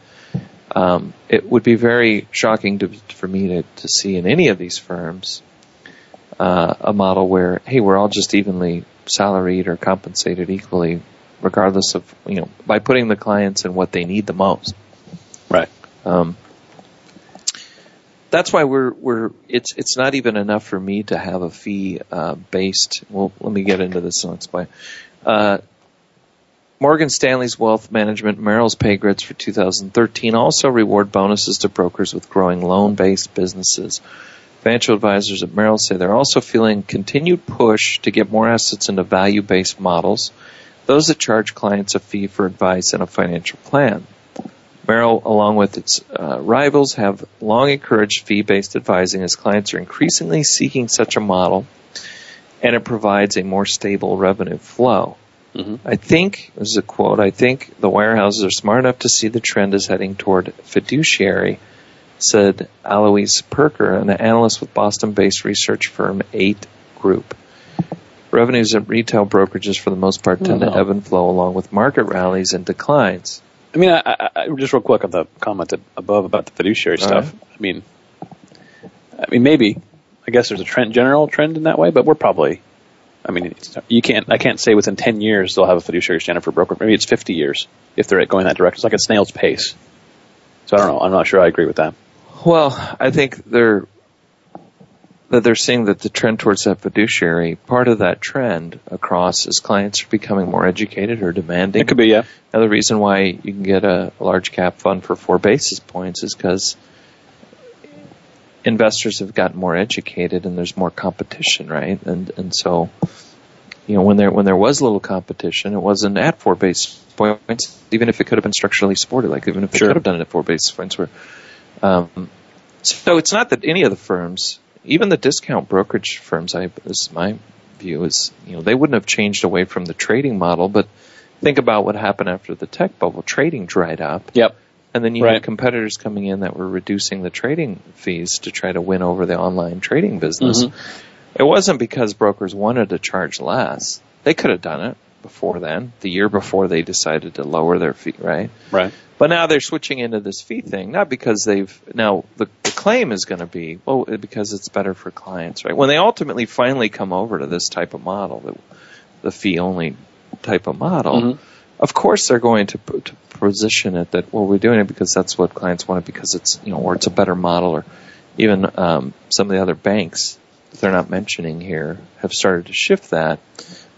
Um, it would be very shocking to, for me to, to see in any of these firms uh, a model where hey we're all just evenly salaried or compensated equally, regardless of you know by putting the clients in what they need the most. Right. Um, that's why we're we're it's it's not even enough for me to have a fee uh, based. Well, let me get into this and explain. Uh, Morgan Stanley's wealth management Merrill's pay grids for 2013 also reward bonuses to brokers with growing loan based businesses. Financial advisors at Merrill say they're also feeling continued push to get more assets into value based models, those that charge clients a fee for advice and a financial plan. Merrill, along with its uh, rivals, have long encouraged fee-based advising as clients are increasingly seeking such a model, and it provides a more stable revenue flow. Mhm. I think, this is a quote, I think the wirehouses are smart enough to see the trend is heading toward fiduciary, said Alois Pirker, an analyst with Boston-based research firm Aite Group. Revenues at retail brokerages, for the most part, tend to ebb and flow along with market rallies and declines. I mean, I, I, I, just real quick on the comment above about the fiduciary All stuff. I mean, I mean, maybe. I guess there's a trend, general trend in that way, but we're probably. I mean, you can't. I can't say within 10 years they'll have a fiduciary standard for broker. Maybe it's 50 years if they're going that direction. It's like a snail's pace. So I don't know. I'm not sure I agree with that. Well, I think they're that they're seeing that the trend towards that fiduciary, part of that trend across is clients are becoming more educated or demanding. It could be, yeah. Another reason why you can get a, large cap fund for four basis points is because investors have gotten more educated and there's more competition, right? And and so, you know, when there when there was little competition, it wasn't at four basis points, even if it could have been structurally supported, like even if it Sure. could have done it at four basis points, where. Um, so it's not that any of the firms, even the discount brokerage firms, I this is my view is you know they wouldn't have changed away from the trading model, but think about what happened after the tech bubble. Trading dried up, Yep. and then you Right. had competitors coming in that were reducing the trading fees to try to win over the online trading business. Mhm. It wasn't because brokers wanted to charge less. They could have done it before then, the year before they decided to lower their fee, right? Right. But now they're switching into this fee thing, not because they've now the, the claim is going to be well because it's better for clients, right? When they ultimately finally come over to this type of model, the, the fee only type of model, Mhm. of course they're going to, to position it that well we're doing it because that's what clients want it because it's you know or it's a better model or even um, some of the other banks that they're not mentioning here have started to shift that.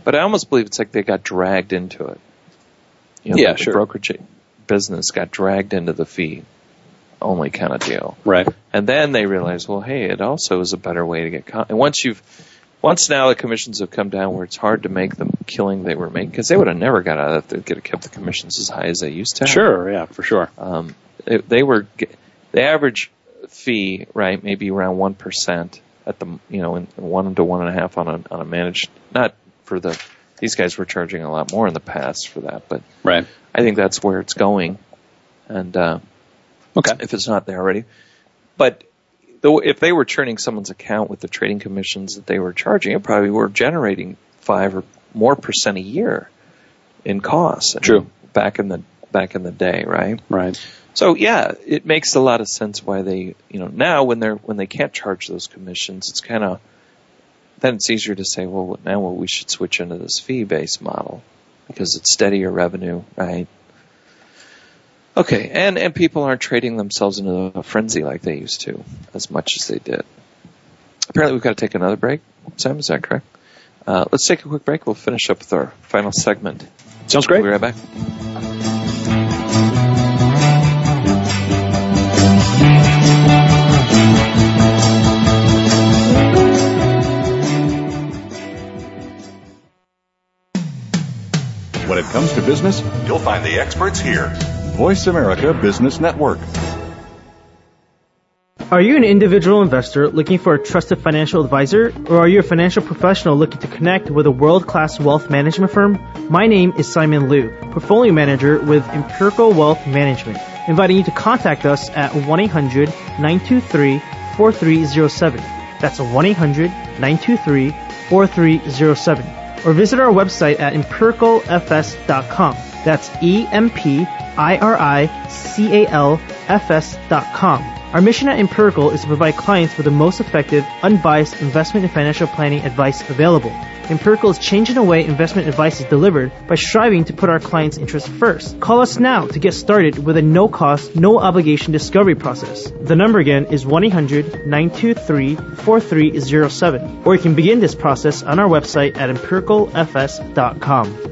But I almost believe it's like they got dragged into it. You know, Yeah, sure. Brokerage business got dragged into the fee only kind of deal. Right. And then they realized, well, hey, it also is a better way to get. Com- and once you've, once now the commissions have come down where it's hard to make the killing they were making because they would have never got out of it. They could have kept the commissions as high as they used to. have. Sure. Yeah. For sure. Um, it, they were, the average fee, right? Maybe around one percent at the you know in one to one and a half on a on a managed. Not for the these guys were charging a lot more in the past for that, but Right. I think that's where it's going. And uh, Okay. if it's not there already, but though if they were churning someone's account with the trading commissions that they were charging, it probably were generating five or more percent a year in costs. True. Back in the back in the day, right? Right. So yeah, it makes a lot of sense why they, you know, now when they're when they can't charge those commissions, it's kind of then it's easier to say, well, now well, we should switch into this fee-based model because it's steadier revenue, right? Okay, and and people aren't trading themselves into a frenzy like they used to as much as they did. Apparently, we've got to take another break. Sam, is that correct? Uh, let's take a quick break. We'll finish up with our final segment. Sounds great. We'll be right back. To business, you'll find the experts here. Voice America Business Network. Are you an individual investor looking for a trusted financial advisor, or are you a financial professional looking to connect with a world-class wealth management firm? My name is Simon Liu, portfolio manager with Empirical Wealth Management, inviting you to contact us at 1-800-923-4307. That's 1-800-923-4307. Or visit our website at empiricalfs.com. That's E-M-P-I-R-I-C-A-L-F-S dot com. Our mission at Empirical is to provide clients with the most effective, unbiased investment and financial planning advice available. Empirical is changing the way investment advice is delivered by striving to put our clients' interests first. Call us now to get started with a no cost, no obligation discovery process. The number again is 1-800-923-4307. Or you can begin this process on our website at empiricalfs.com.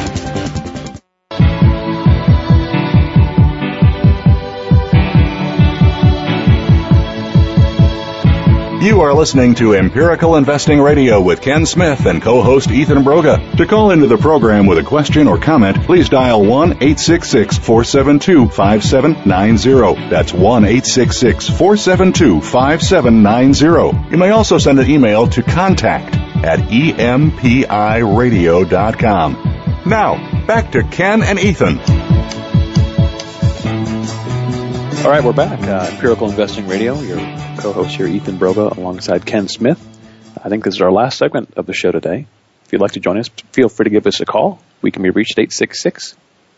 You are listening to Empirical Investing Radio with Ken Smith and co-host Ethan Broga. To call into the program with a question or comment, please dial 1-866-472-5790. That's 1-866-472-5790. You may also send an email to contact at empiradio.com. Now, back to Ken and Ethan. All right, we're back. Uh, Empirical Investing Radio. Your co-host here, Ethan Broga, alongside Ken Smith. I think this is our last segment of the show today. If you'd like to join us, feel free to give us a call. We can be reached at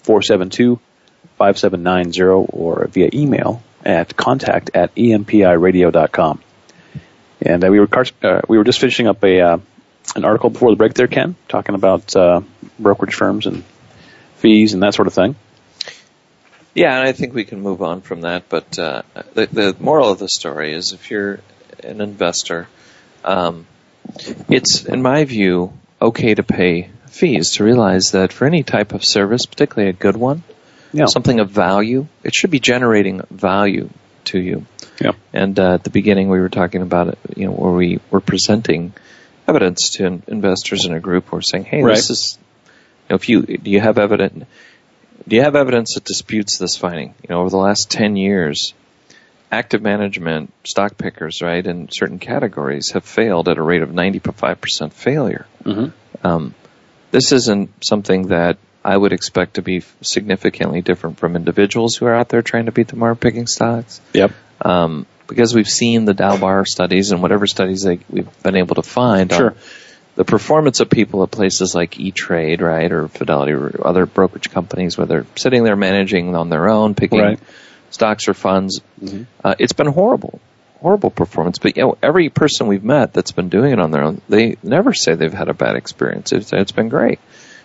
866-472-5790 or via email at contact at empiradio.com. And uh, we were uh, we were just finishing up a uh, an article before the break there, Ken, talking about uh, brokerage firms and fees and that sort of thing. Yeah, and I think we can move on from that. But uh, the, the moral of the story is, if you're an investor, um, it's in my view okay to pay fees to realize that for any type of service, particularly a good one, Yeah. something of value, it should be generating value to you. Yeah. And uh, at the beginning, we were talking about it, you know, where we were presenting evidence to in- investors in a group. We're saying, hey, Right. this is, you know, if you do you have evidence, do you have evidence that disputes this finding? You know, over the last ten years, active management, stock pickers, right, in certain categories have failed at a rate of 95% failure. Mhm. Um, this isn't something that I would expect to be significantly different from individuals who are out there trying to beat the market picking stocks. Yep. Um, because we've seen the Dalbar studies and whatever studies they, we've been able to find Sure. on the performance of people at places like E-Trade, right, or Fidelity or other brokerage companies where they're sitting there managing on their own, picking Right. stocks or funds. Mhm. Uh, it's been horrible, horrible performance. But you know, every person we've met that's been doing it on their own, they never say they've had a bad experience. It's, it's been great.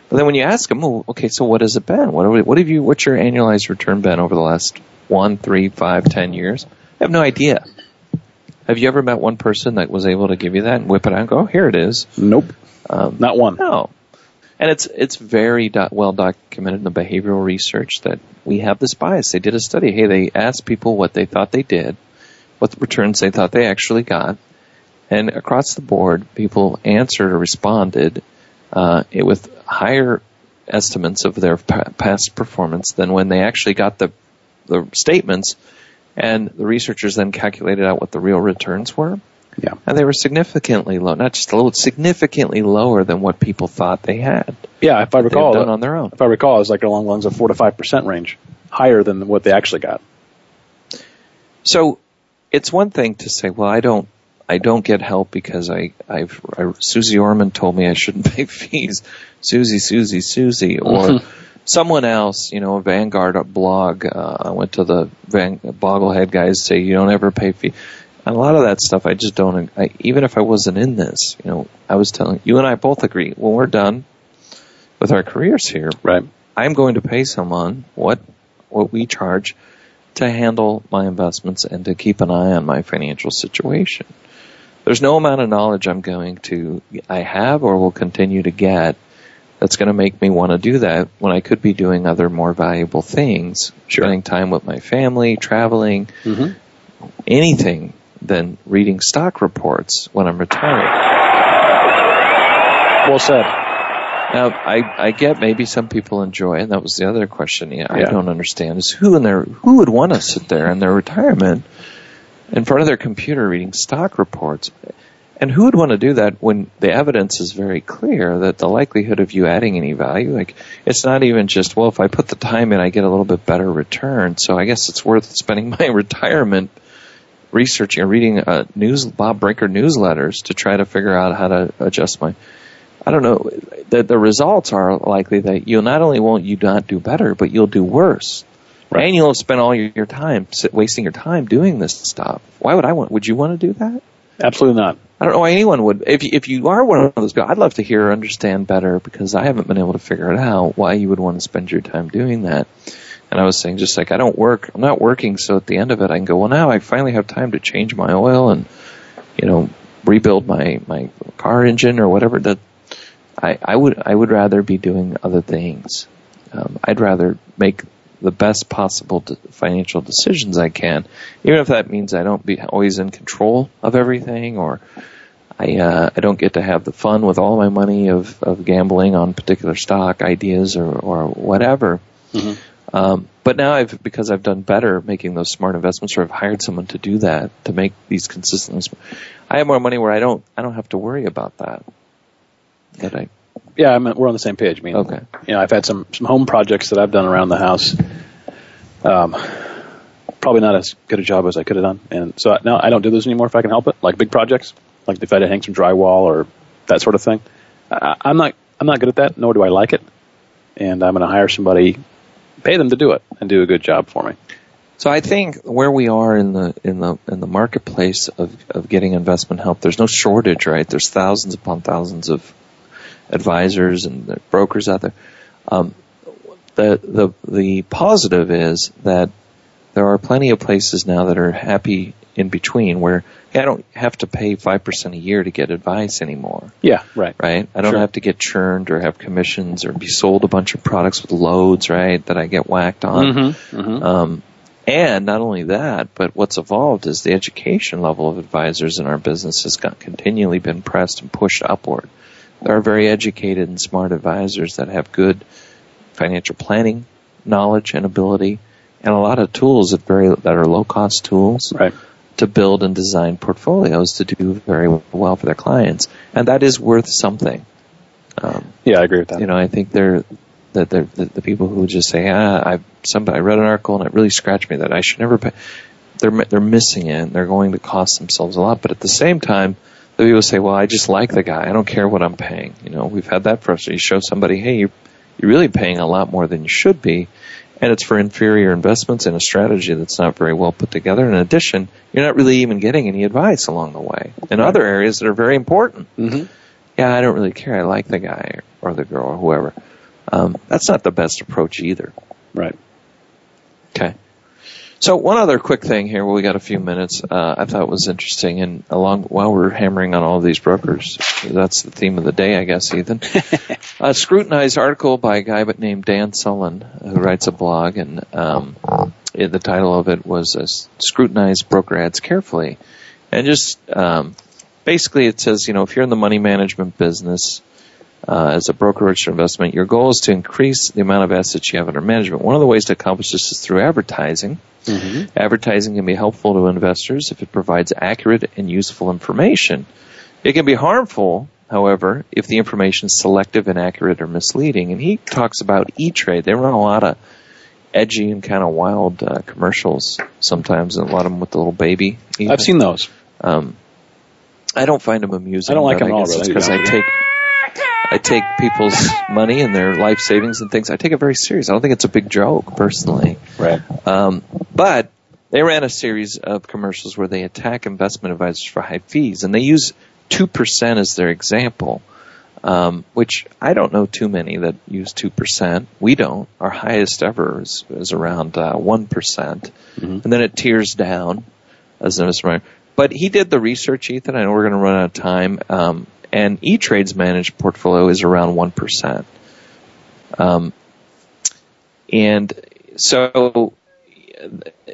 But then when you ask them, well, okay, so what has it been? What, have- what have you? What's your annualized return been over the last one, three, five, ten years? I have no idea. Have you ever met one person that was able to give you that and whip it out and go, oh, here it is? Nope. Um, Not one. no. And it's it's very do- well documented in the behavioral research that we have this bias. They did a study. Hey, they asked people what they thought they did, what the returns they thought they actually got, and across the board, people answered or responded uh, with higher estimates of their pa- past performance than when they actually got the the statements. And the researchers then calculated out what the real returns were. Yeah. And they were significantly low, not just a little, significantly lower than what people thought they had. Yeah, if I recall, done on their own. If I recall, it was like along the lines of four to five percent range, higher than what they actually got. So, it's one thing to say, well, I don't, I don't get help because I, I've, I, Suze Orman told me I shouldn't pay fees. Susie, Susie, Susie, or someone else, you know, a Vanguard blog. Uh, I went to the Van, Boglehead guys say you don't ever pay fee. And a lot of that stuff I just don't. I, even if I wasn't in this, you know, I was telling you and I both agree when we're done with our careers here, right? I'm going to pay someone what what we charge to handle my investments and to keep an eye on my financial situation. There's no amount of knowledge I'm going to I have or will continue to get that's going to make me want to do that when I could be doing other more valuable things, Sure. spending time with my family, traveling, Mm-hmm. anything than reading stock reports when I'm retired. Well said. Now, I, I get maybe some people enjoy, and that was the other question. Yeah, I don't understand is who in their who would want to sit there in their retirement in front of their computer reading stock reports, and who would want to do that when the evidence is very clear that the likelihood of you adding any value, like it's not even just well, if I put the time in, I get a little bit better return. So I guess it's worth spending my retirement researching or reading uh, news Bob Brinker newsletters to try to figure out how to adjust my. I don't know. The, the results are likely that you'll not only won't you not do better, but you'll do worse. Right. And you'll spend all your, your time wasting your time doing this stuff. Why would I want? Would you want to do that? Absolutely not. I don't know why anyone would. If if you are one of those guys, I'd love to hear or understand better because I haven't been able to figure it out why you would want to spend your time doing that. And I was saying just like I don't work, I'm not working, so at the end of it, I can go. Well, now I finally have time to change my oil and you know rebuild my my car engine or whatever. That I I would I would rather be doing other things. Um, I'd rather make the best possible financial decisions I can, even if that means I don't be always in control of everything or. I uh, I don't get to have the fun with all my money of, of gambling on particular stock ideas or, or whatever. Um, but now I've because I've done better making those smart investments, or I've hired someone to do that to make these consistently. Sm- I have more money where I don't I don't have to worry about that. That I Yeah, I mean, we're on the same page. I mean, Okay. You know, I've had some some home projects that I've done around the house. Um, probably not as good a job as I could have done, and so I- now I don't do those anymore if I can help it. Like big projects, like if I had to hang some drywall or that sort of thing. I, I'm not I'm not good at that, nor do I like it, and I'm going to hire somebody, pay them to do it, and do a good job for me. So I think where we are in the in the in the marketplace of of getting investment help, there's no shortage, right? There's thousands upon thousands of advisors and brokers out there. Um, the the the positive is that there are plenty of places now that are happy in between where hey, I don't have to pay five percent a year to get advice anymore Yeah, right. right? I don't Sure. have to get churned or have commissions or be sold a bunch of products with loads, right? That I get whacked on. Mm-hmm. Mm-hmm. Um, and not only that, but what's evolved is the education level of advisors in our business has got continually been pressed and pushed upward. There are very educated and smart advisors that have good financial planning knowledge and ability, and a lot of tools that very that are low cost tools Right. to build and design portfolios to do very well for their clients, and that is worth something. Um, Yeah, I agree with that. you know, I think they're that they're the, the people who just say, ah, I somebody I read an article and it really scratched me that I should never pay. They're they're missing it. and They're going to cost themselves a lot. But at the same time, the people say, well, I just like the guy. I don't care what I'm paying. You know, we've had that frustration. You show somebody, hey, you're you're really paying a lot more than you should be. And it's for inferior investments in a strategy that's not very well put together. In addition, you're not really even getting any advice along the way in other areas that are very important Mm-hmm. yeah, I don't really care. I like the guy or the girl or whoever. Um, that's not the best approach either. Right. Okay. So one other quick thing here, we got a few minutes. Uh, I thought was interesting, and along while we're hammering on all these brokers, that's the theme of the day, I guess, Ethan. a scrutinized article by a guy but named Dan Solin, who writes a blog, and um, it, the title of it was uh, "Scrutinize Broker Ads Carefully," and just um, basically it says, you know, if you're in the money management business uh, as a brokerage or investment, your goal is to increase the amount of assets you have under management. One of the ways to accomplish this is through advertising. Mm-hmm. Advertising can be helpful to investors if it provides accurate and useful information. It can be harmful, however, if the information is selective, inaccurate, or misleading. And he talks about E-Trade. They run a lot of edgy and kind of wild uh, commercials sometimes, and a lot of them with the little baby. Even. I've seen those. Um, I don't find them amusing. I don't like them at all. Really, because I take I take people's money and their life savings and things. I take it very serious. I don't think it's a big joke, personally. Right. Um, but they ran a series of commercials where they attack investment advisors for high fees, and they use two percent as their example. Um, which I don't know too many that use two percent. We don't. Our highest ever is, is around uh, one uh, mm-hmm. and then it tears down as an investment. But he did the research, Ethan. I know we're going to run out of time. Um, and E-Trade's managed portfolio is around 1%. Um, and so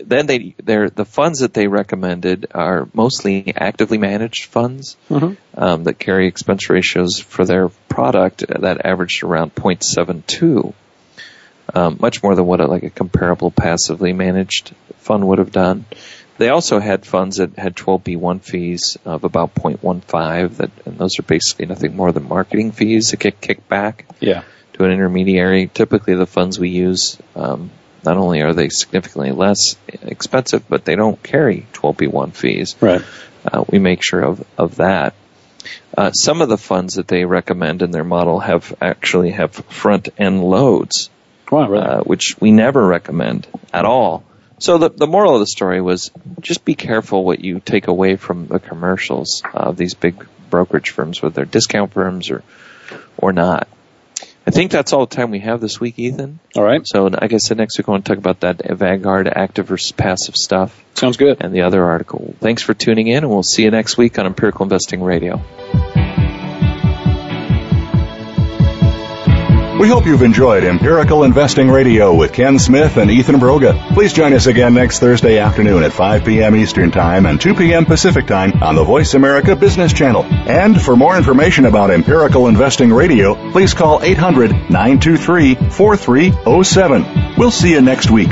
then they the funds that they recommended are mostly actively managed funds mm-hmm. um, that carry expense ratios for their product that averaged around 0.72, um, much more than what a, like a comparable passively managed fund would have done. They also had funds that had 12b1 fees of about 0.15 that, and those are basically nothing more than marketing fees that get kicked back yeah. to an intermediary. Typically the funds we use, um, not only are they significantly less expensive, but they don't carry 12b1 fees. Right. Uh, we make sure of, of that. Uh, some of the funds that they recommend in their model have actually have front end loads, wow, really? uh, which we never recommend at all. So the the moral of the story was just be careful what you take away from the commercials of these big brokerage firms, whether they're discount firms or or not. I think that's all the time we have this week, Ethan. All right. So, like I said, next week I want to talk about that Vanguard active versus passive stuff. Sounds good. And the other article. Thanks for tuning in, and we'll see you next week on Empirical Investing Radio. We hope you've enjoyed Empirical Investing Radio with Ken Smith and Ethan Broga. Please join us again next Thursday afternoon at 5 p.m. Eastern Time and 2 p.m. Pacific Time on the Voice America Business Channel. And for more information about Empirical Investing Radio, please call 800 923 4307. We'll see you next week.